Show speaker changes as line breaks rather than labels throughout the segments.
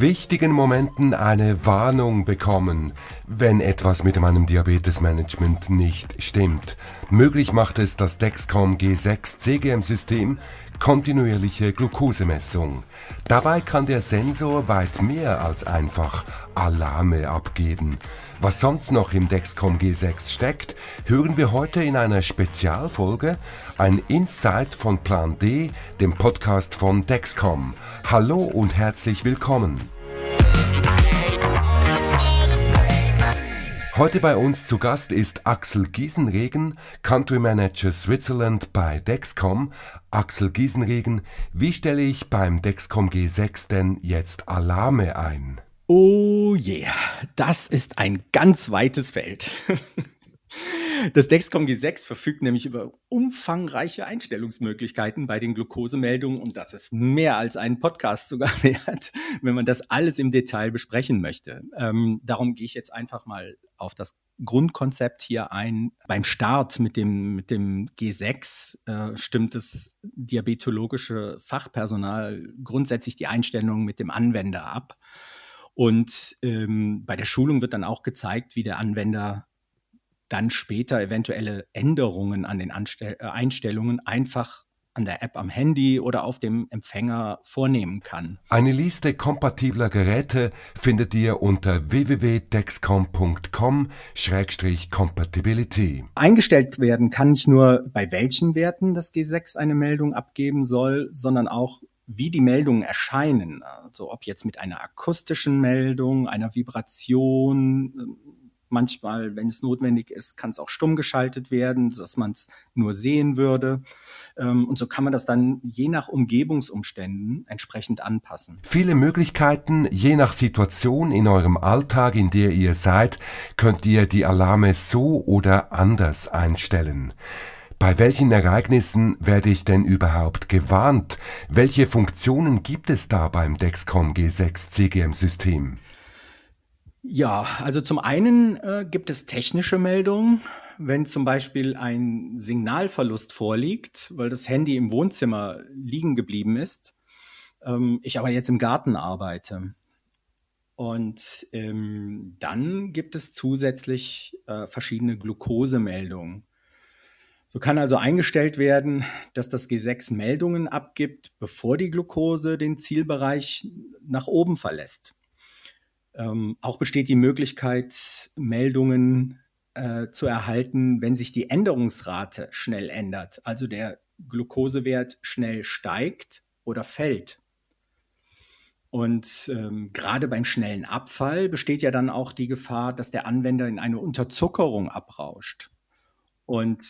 wichtigen Momenten eine Warnung bekommen, wenn etwas mit meinem Diabetesmanagement nicht stimmt. Möglich macht es das Dexcom G6 CGM-System kontinuierliche Glukosemessung. Dabei kann der Sensor weit mehr als einfach Alarme abgeben. Was sonst noch im Dexcom G6 steckt, hören wir heute in einer Spezialfolge, ein Insight von Plan D, dem Podcast von Dexcom. Hallo und herzlich willkommen. Heute bei uns zu Gast ist Axel Giesenregen, Country Manager Switzerland bei Dexcom. Axel Giesenregen, wie stelle ich beim Dexcom G6 denn jetzt Alarme ein?
Oh yeah, das ist ein ganz weites Feld. Das Dexcom G6 verfügt nämlich über umfangreiche Einstellungsmöglichkeiten bei den Glukosemeldungen und das ist mehr als einen Podcast sogar wert, wenn man das alles im Detail besprechen möchte. Ähm, darum gehe ich jetzt einfach mal auf das Grundkonzept hier ein. Beim Start mit dem, mit dem G6 äh, stimmt das diabetologische Fachpersonal grundsätzlich die Einstellungen mit dem Anwender ab. Und ähm, bei der Schulung wird dann auch gezeigt, wie der Anwender dann später eventuelle Änderungen an den Anstell äh, Einstellungen einfach an der App am Handy oder auf dem Empfänger vornehmen kann.
Eine Liste kompatibler Geräte findet ihr unter www.dexcom.com-compatibility.
Eingestellt werden kann nicht nur bei welchen Werten das G6 eine Meldung abgeben soll, sondern auch wie die Meldungen erscheinen. Also ob jetzt mit einer akustischen Meldung, einer Vibration, Manchmal, wenn es notwendig ist, kann es auch stumm geschaltet werden, dass man es nur sehen würde. Ähm, und so kann man das dann je nach Umgebungsumständen entsprechend anpassen.
Viele Möglichkeiten, je nach Situation in eurem Alltag, in der ihr seid, könnt ihr die Alarme so oder anders einstellen. Bei welchen Ereignissen werde ich denn überhaupt gewarnt? Welche Funktionen gibt es da beim Dexcom G6 CGM-System?
Ja, also zum einen äh, gibt es technische Meldungen, wenn zum Beispiel ein Signalverlust vorliegt, weil das Handy im Wohnzimmer liegen geblieben ist, ähm, ich aber jetzt im Garten arbeite. Und ähm, dann gibt es zusätzlich äh, verschiedene Glukosemeldungen. So kann also eingestellt werden, dass das G6 Meldungen abgibt, bevor die Glucose den Zielbereich nach oben verlässt. Ähm, auch besteht die Möglichkeit, Meldungen äh, zu erhalten, wenn sich die Änderungsrate schnell ändert, also der Glukosewert schnell steigt oder fällt. Und ähm, gerade beim schnellen Abfall besteht ja dann auch die Gefahr, dass der Anwender in eine Unterzuckerung abrauscht. Und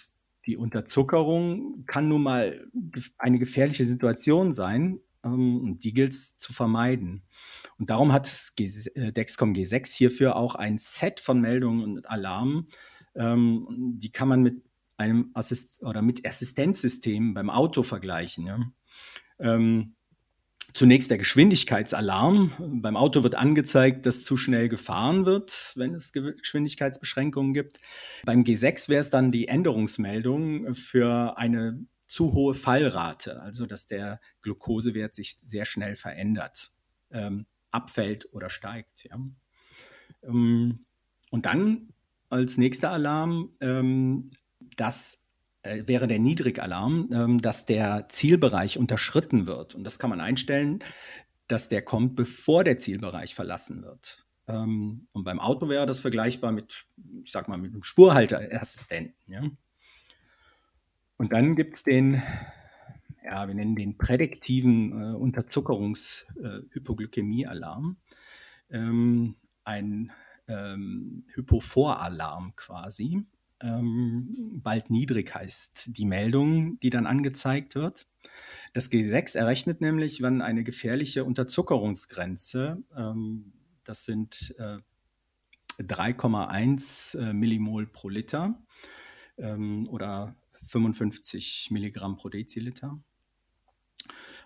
die Unterzuckerung kann nun mal eine gefährliche Situation sein, ähm, die gilt es zu vermeiden. Und darum hat äh, Dexcom G6 hierfür auch ein Set von Meldungen und Alarmen. Ähm, die kann man mit einem Assist oder mit Assistenzsystemen beim Auto vergleichen. Ja. Ähm, zunächst der Geschwindigkeitsalarm. Beim Auto wird angezeigt, dass zu schnell gefahren wird, wenn es Geschwindigkeitsbeschränkungen gibt. Beim G6 wäre es dann die Änderungsmeldung für eine zu hohe Fallrate, also dass der Glukosewert sich sehr schnell verändert. Ähm, abfällt oder steigt. Ja. Ähm, und dann als nächster Alarm, ähm, das äh, wäre der Niedrigalarm, ähm, dass der Zielbereich unterschritten wird. Und das kann man einstellen, dass der kommt, bevor der Zielbereich verlassen wird. und beim Auto wäre das vergleichbar mit, ich sag mal, mit einem Spurhalterassistenten. Ja. Und dann gibt es den ja, wir nennen den prädiktiven äh, Unterzuckerungshypoglykämie-Alarm. Äh, ähm, ein ähm, Hypophor-Alarm quasi. Ähm, bald niedrig heißt die Meldung, die dann angezeigt wird. Das G6 errechnet nämlich, wann eine gefährliche Unterzuckerungsgrenze, ähm, das sind äh, 3,1 äh, Millimol pro Liter ähm, oder 55 Milligramm pro Deziliter,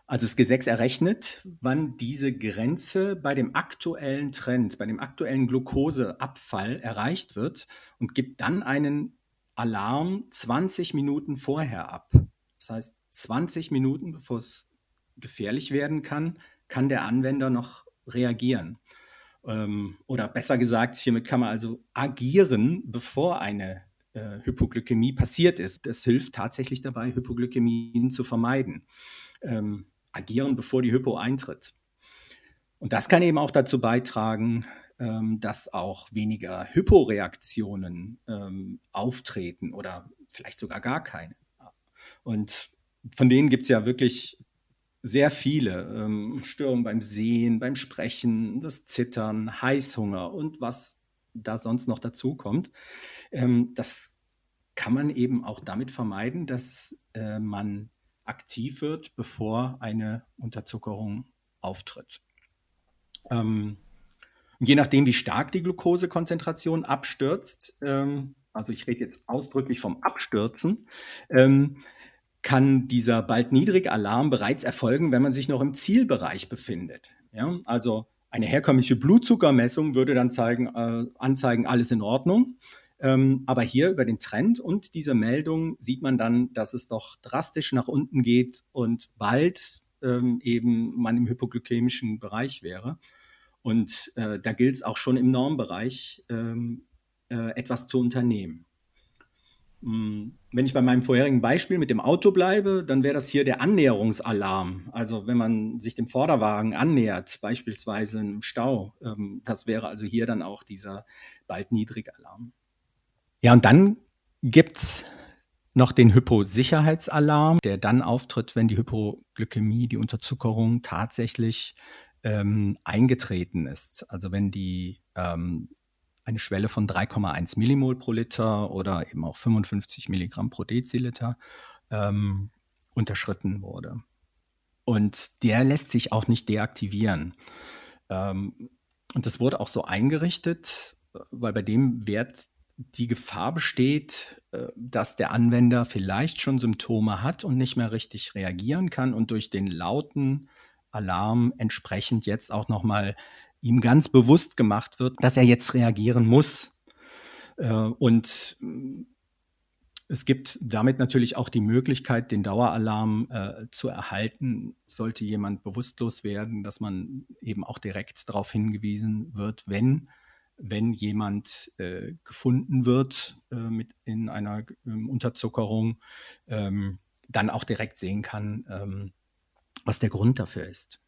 also das Gesetz errechnet, wann diese Grenze bei dem aktuellen Trend, bei dem aktuellen Glukoseabfall erreicht wird und gibt dann einen Alarm 20 Minuten vorher ab. Das heißt, 20 Minuten bevor es gefährlich werden kann, kann der Anwender noch reagieren. Ähm, oder besser gesagt, hiermit kann man also agieren, bevor eine äh, Hypoglykämie passiert ist. Das hilft tatsächlich dabei, Hypoglykämien zu vermeiden. Ähm, agieren, bevor die Hypo eintritt. Und das kann eben auch dazu beitragen, ähm, dass auch weniger Hyporeaktionen ähm, auftreten oder vielleicht sogar gar keine. Und von denen gibt es ja wirklich sehr viele ähm, Störungen beim Sehen, beim Sprechen, das Zittern, Heißhunger und was da sonst noch dazu kommt. Ähm, das kann man eben auch damit vermeiden, dass äh, man aktiv wird, bevor eine Unterzuckerung auftritt. Ähm, je nachdem, wie stark die Glukosekonzentration abstürzt, ähm, also ich rede jetzt ausdrücklich vom Abstürzen, ähm, kann dieser bald niedrig Alarm bereits erfolgen, wenn man sich noch im Zielbereich befindet. Ja? Also eine herkömmliche Blutzuckermessung würde dann zeigen, äh, anzeigen, alles in Ordnung. Ähm, aber hier über den Trend und diese Meldung sieht man dann, dass es doch drastisch nach unten geht und bald ähm, eben man im hypoglykämischen Bereich wäre. Und äh, da gilt es auch schon im Normbereich ähm, äh, etwas zu unternehmen. Hm, wenn ich bei meinem vorherigen Beispiel mit dem Auto bleibe, dann wäre das hier der Annäherungsalarm. Also wenn man sich dem Vorderwagen annähert, beispielsweise im Stau, ähm, das wäre also hier dann auch dieser bald Niedrigalarm. Ja, und dann gibt es noch den Hyposicherheitsalarm, der dann auftritt, wenn die Hypoglykämie, die Unterzuckerung tatsächlich ähm, eingetreten ist. Also wenn die ähm, eine Schwelle von 3,1 Millimol pro Liter oder eben auch 55 Milligramm pro Deziliter ähm, unterschritten wurde. Und der lässt sich auch nicht deaktivieren. Ähm, und das wurde auch so eingerichtet, weil bei dem Wert die Gefahr besteht, äh, dass der Anwender vielleicht schon Symptome hat und nicht mehr richtig reagieren kann und durch den lauten Alarm entsprechend jetzt auch nochmal ihm ganz bewusst gemacht wird, dass er jetzt reagieren muss. Äh, und äh, es gibt damit natürlich auch die Möglichkeit, den Daueralarm äh, zu erhalten, sollte jemand bewusstlos werden, dass man eben auch direkt darauf hingewiesen wird, wenn, wenn jemand äh, gefunden wird äh, mit in einer äh, Unterzuckerung, ähm, dann auch direkt sehen kann, ähm, was der Grund dafür ist.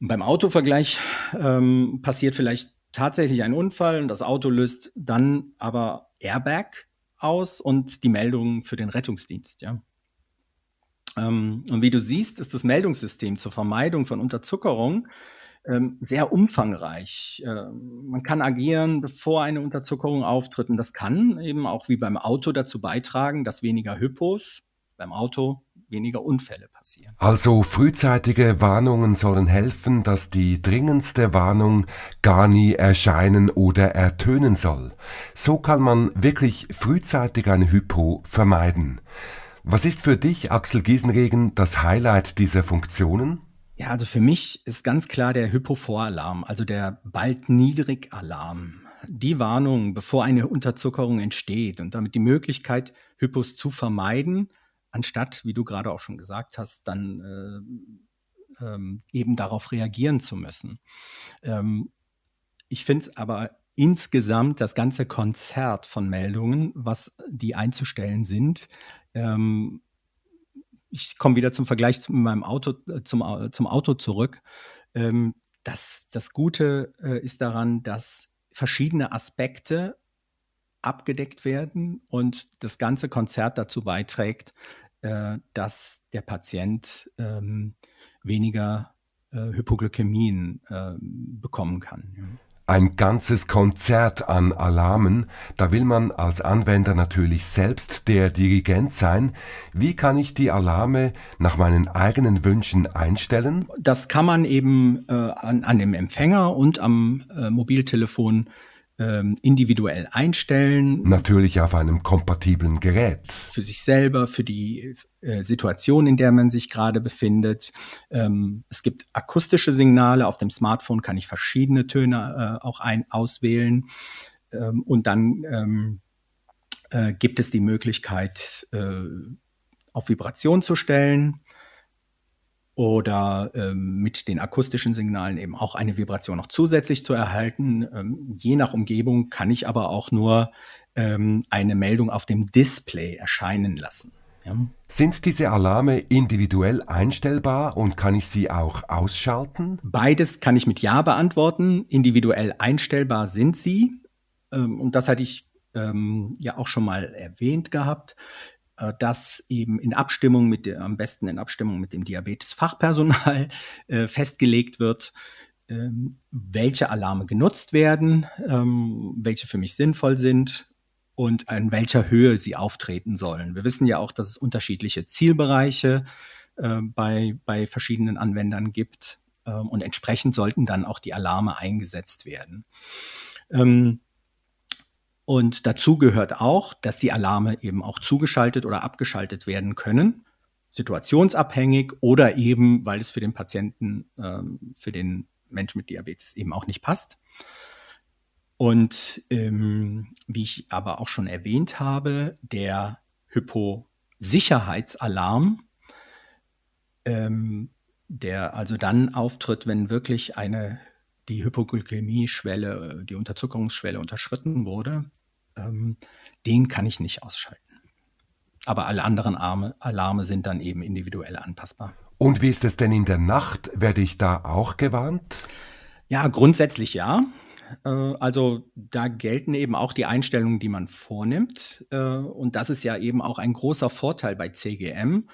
Und beim Autovergleich ähm, passiert vielleicht tatsächlich ein Unfall und das Auto löst dann aber Airbag aus und die Meldung für den Rettungsdienst. Ja. Ähm, und wie du siehst, ist das Meldungssystem zur Vermeidung von Unterzuckerung ähm, sehr umfangreich. Ähm, man kann agieren, bevor eine Unterzuckerung auftritt. Und das kann eben auch wie beim Auto dazu beitragen, dass weniger Hypos beim Auto weniger Unfälle passieren.
Also frühzeitige Warnungen sollen helfen, dass die dringendste Warnung gar nie erscheinen oder ertönen soll. So kann man wirklich frühzeitig eine Hypo vermeiden. Was ist für dich, Axel Giesenregen, das Highlight dieser Funktionen?
Ja, also für mich ist ganz klar der Hypovoralarm, also der bald Niedrigalarm. Die Warnung, bevor eine Unterzuckerung entsteht und damit die Möglichkeit, Hypos zu vermeiden anstatt, wie du gerade auch schon gesagt hast, dann äh, ähm, eben darauf reagieren zu müssen. Ähm, ich finde es aber insgesamt das ganze Konzert von Meldungen, was die einzustellen sind, ähm, ich komme wieder zum Vergleich mit meinem Auto, äh, zum, zum Auto zurück. Ähm, das, das Gute äh, ist daran, dass verschiedene Aspekte abgedeckt werden und das ganze Konzert dazu beiträgt, äh, dass der Patient ähm, weniger äh, Hypoglykämien äh, bekommen kann.
Ein ganzes Konzert an Alarmen, da will man als Anwender natürlich selbst der Dirigent sein. Wie kann ich die Alarme nach meinen eigenen Wünschen einstellen?
Das kann man eben äh, an, an, dem Empfänger und am äh, Mobiltelefon ähm, individuell einstellen.
Natürlich auf einem kompatiblen Gerät.
Für sich selber, für die äh, Situation, in der man sich gerade befindet. Ähm, es gibt akustische Signale. Auf dem Smartphone kann ich verschiedene Töne äh, auch ein auswählen. Ähm, und dann ähm, äh, gibt es die Möglichkeit, äh, auf Vibration zu stellen. Oder ähm, mit den akustischen Signalen eben auch eine Vibration noch zusätzlich zu erhalten. Ähm, je nach Umgebung kann ich aber auch nur ähm, eine Meldung auf dem Display erscheinen lassen.
Ja. Sind diese Alarme individuell einstellbar und kann ich sie auch ausschalten?
Beides kann ich mit Ja beantworten. Individuell einstellbar sind sie. Ähm, und das hatte ich ähm, ja auch schon mal erwähnt gehabt. Äh, dass eben in Abstimmung mit der, am besten in Abstimmung mit dem Diabetes-Fachpersonal äh, festgelegt wird, ähm, welche Alarme genutzt werden, ähm, welche für mich sinnvoll sind und in welcher Höhe sie auftreten sollen. Wir wissen ja auch, dass es unterschiedliche Zielbereiche äh, bei, bei verschiedenen Anwendern gibt ähm, und entsprechend sollten dann auch die Alarme eingesetzt werden. Ähm, und dazu gehört auch, dass die Alarme eben auch zugeschaltet oder abgeschaltet werden können, situationsabhängig oder eben, weil es für den Patienten, ähm, für den Menschen mit Diabetes eben auch nicht passt. Und ähm, wie ich aber auch schon erwähnt habe, der Hyposicherheitsalarm, ähm, der also dann auftritt, wenn wirklich eine die Hypoglykämie-Schwelle, die Unterzuckerungsschwelle unterschritten wurde, ähm, den kann ich nicht ausschalten. Aber alle anderen Arme, Alarme sind dann eben individuell anpassbar.
Und wie ist es denn in der Nacht? Werde ich da auch gewarnt?
Ja, grundsätzlich ja. Äh, also da gelten eben auch die Einstellungen, die man vornimmt. Äh, und das ist ja eben auch ein großer Vorteil bei CGM.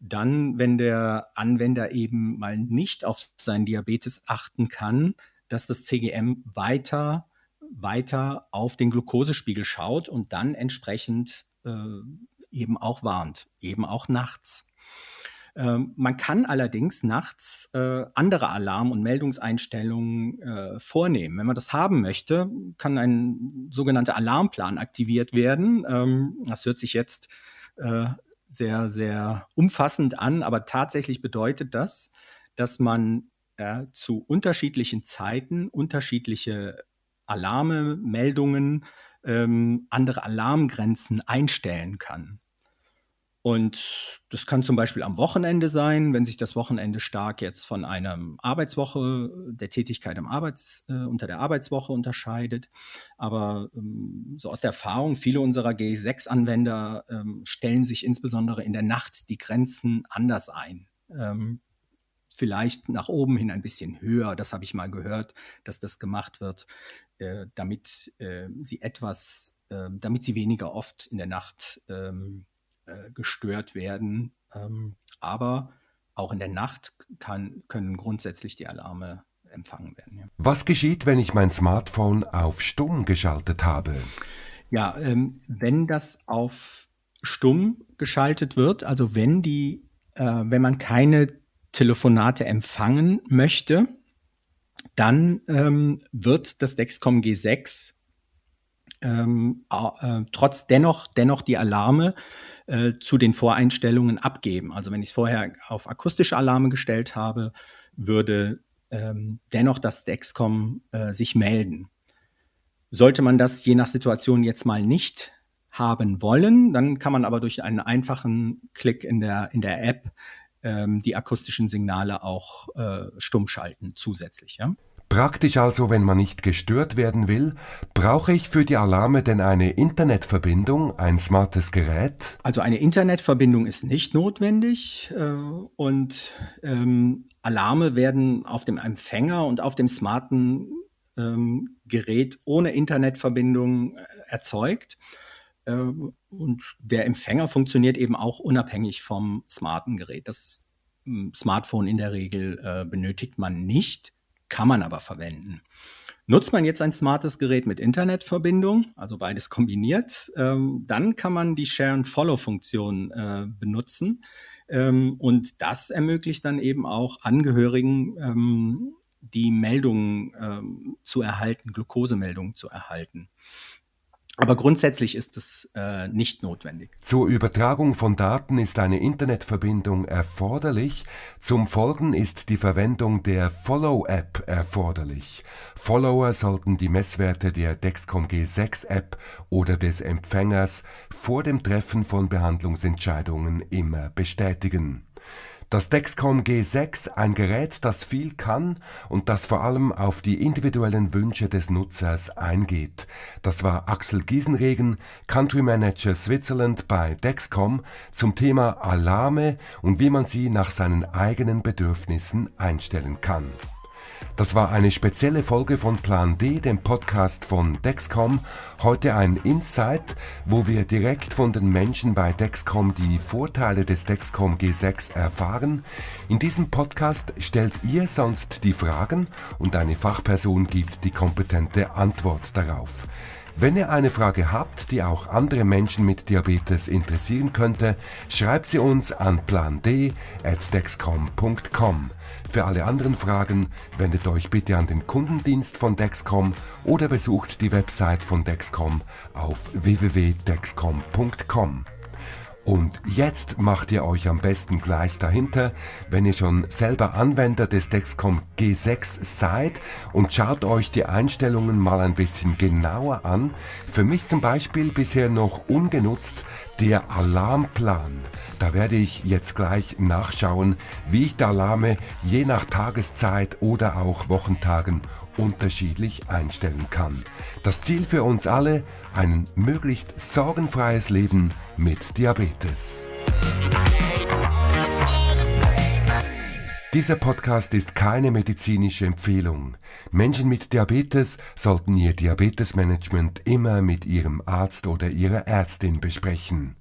Dann, wenn der Anwender eben mal nicht auf seinen Diabetes achten kann, dass das CGM weiter weiter auf den Glukosespiegel schaut und dann entsprechend äh, eben auch warnt, eben auch nachts. Ähm, man kann allerdings nachts äh, andere Alarm- und Meldungseinstellungen äh, vornehmen. Wenn man das haben möchte, kann ein sogenannter Alarmplan aktiviert werden. Ähm, das hört sich jetzt äh, sehr, sehr umfassend an, aber tatsächlich bedeutet das, dass man äh, zu unterschiedlichen Zeiten unterschiedliche Alarme, Meldungen, ähm, andere Alarmgrenzen einstellen kann. Und das kann zum Beispiel am Wochenende sein, wenn sich das Wochenende stark jetzt von einer Arbeitswoche, der Tätigkeit im Arbeits, äh, unter der Arbeitswoche unterscheidet. Aber ähm, so aus der Erfahrung, viele unserer G6-Anwender ähm, stellen sich insbesondere in der Nacht die Grenzen anders ein. Ähm, vielleicht nach oben hin ein bisschen höher. Das habe ich mal gehört, dass das gemacht wird, äh, damit äh, sie etwas, äh, damit sie weniger oft in der Nacht ähm, äh, gestört werden. Ähm, aber auch in der Nacht kann, können grundsätzlich die Alarme empfangen werden. Ja.
Was geschieht, wenn ich mein Smartphone auf Stumm geschaltet habe?
Ja, ähm, wenn das auf Stumm geschaltet wird, also wenn die, äh, wenn man keine Telefonate empfangen möchte, dann ähm, wird das Dexcom G6 ähm, äh, trotz dennoch, dennoch die Alarme äh, zu den Voreinstellungen abgeben. Also wenn ich es vorher auf akustische Alarme gestellt habe, würde ähm, dennoch das Dexcom äh, sich melden. Sollte man das je nach Situation jetzt mal nicht haben wollen, dann kann man aber durch einen einfachen Klick in der, in der App ähm, die akustischen Signale auch äh, stumm schalten zusätzlich. Ja?
Praktisch also, wenn man nicht gestört werden will, brauche ich für die Alarme denn eine Internetverbindung, ein smartes Gerät?
Also eine Internetverbindung ist nicht notwendig äh, und ähm, Alarme werden auf dem Empfänger und auf dem smarten ähm, Gerät ohne Internetverbindung äh, erzeugt. Ähm, und der Empfänger funktioniert eben auch unabhängig vom smarten Gerät. Das hm, Smartphone in der Regel äh, benötigt man nicht, kann man aber verwenden. Nutzt man jetzt ein smartes Gerät mit Internetverbindung, also beides kombiniert, ähm, dann kann man die Share-and-Follow-Funktion äh, benutzen. Ähm, und das ermöglicht dann eben auch Angehörigen, ähm, die Meldungen ähm, zu erhalten, Glukosemeldungen zu erhalten. Aber grundsätzlich ist es äh, nicht notwendig.
Zur Übertragung von Daten ist eine Internetverbindung erforderlich. Zum Folgen ist die Verwendung der Follow-App erforderlich. Follower sollten die Messwerte der Dexcom G6-App oder des Empfängers vor dem Treffen von Behandlungsentscheidungen immer bestätigen. Das Dexcom G6, ein Gerät, das viel kann und das vor allem auf die individuellen Wünsche des Nutzers eingeht. Das war Axel Giesenregen, Country Manager Switzerland bei Dexcom, zum Thema Alarme und wie man sie nach seinen eigenen Bedürfnissen einstellen kann. Das war eine spezielle Folge von Plan D, dem Podcast von Dexcom. Heute ein Insight, wo wir direkt von den Menschen bei Dexcom die Vorteile des Dexcom G6 erfahren. In diesem Podcast stellt ihr sonst die Fragen und eine Fachperson gibt die kompetente Antwort darauf. Wenn ihr eine Frage habt, die auch andere Menschen mit Diabetes interessieren könnte, schreibt sie uns an pland.dexcom.com. Für alle anderen Fragen wendet euch bitte an den Kundendienst von Dexcom oder besucht die Website von Dexcom auf www.dexcom.com. Und jetzt macht ihr euch am besten gleich dahinter, wenn ihr schon selber Anwender des Dexcom G6 seid und schaut euch die Einstellungen mal ein bisschen genauer an. Für mich zum Beispiel bisher noch ungenutzt der Alarmplan. Da werde ich jetzt gleich nachschauen, wie ich die Alarme je nach Tageszeit oder auch Wochentagen unterschiedlich einstellen kann. Das Ziel für uns alle, ein möglichst sorgenfreies Leben mit Diabetes. Dieser Podcast ist keine medizinische Empfehlung. Menschen mit Diabetes sollten ihr Diabetesmanagement immer mit ihrem Arzt oder ihrer Ärztin besprechen.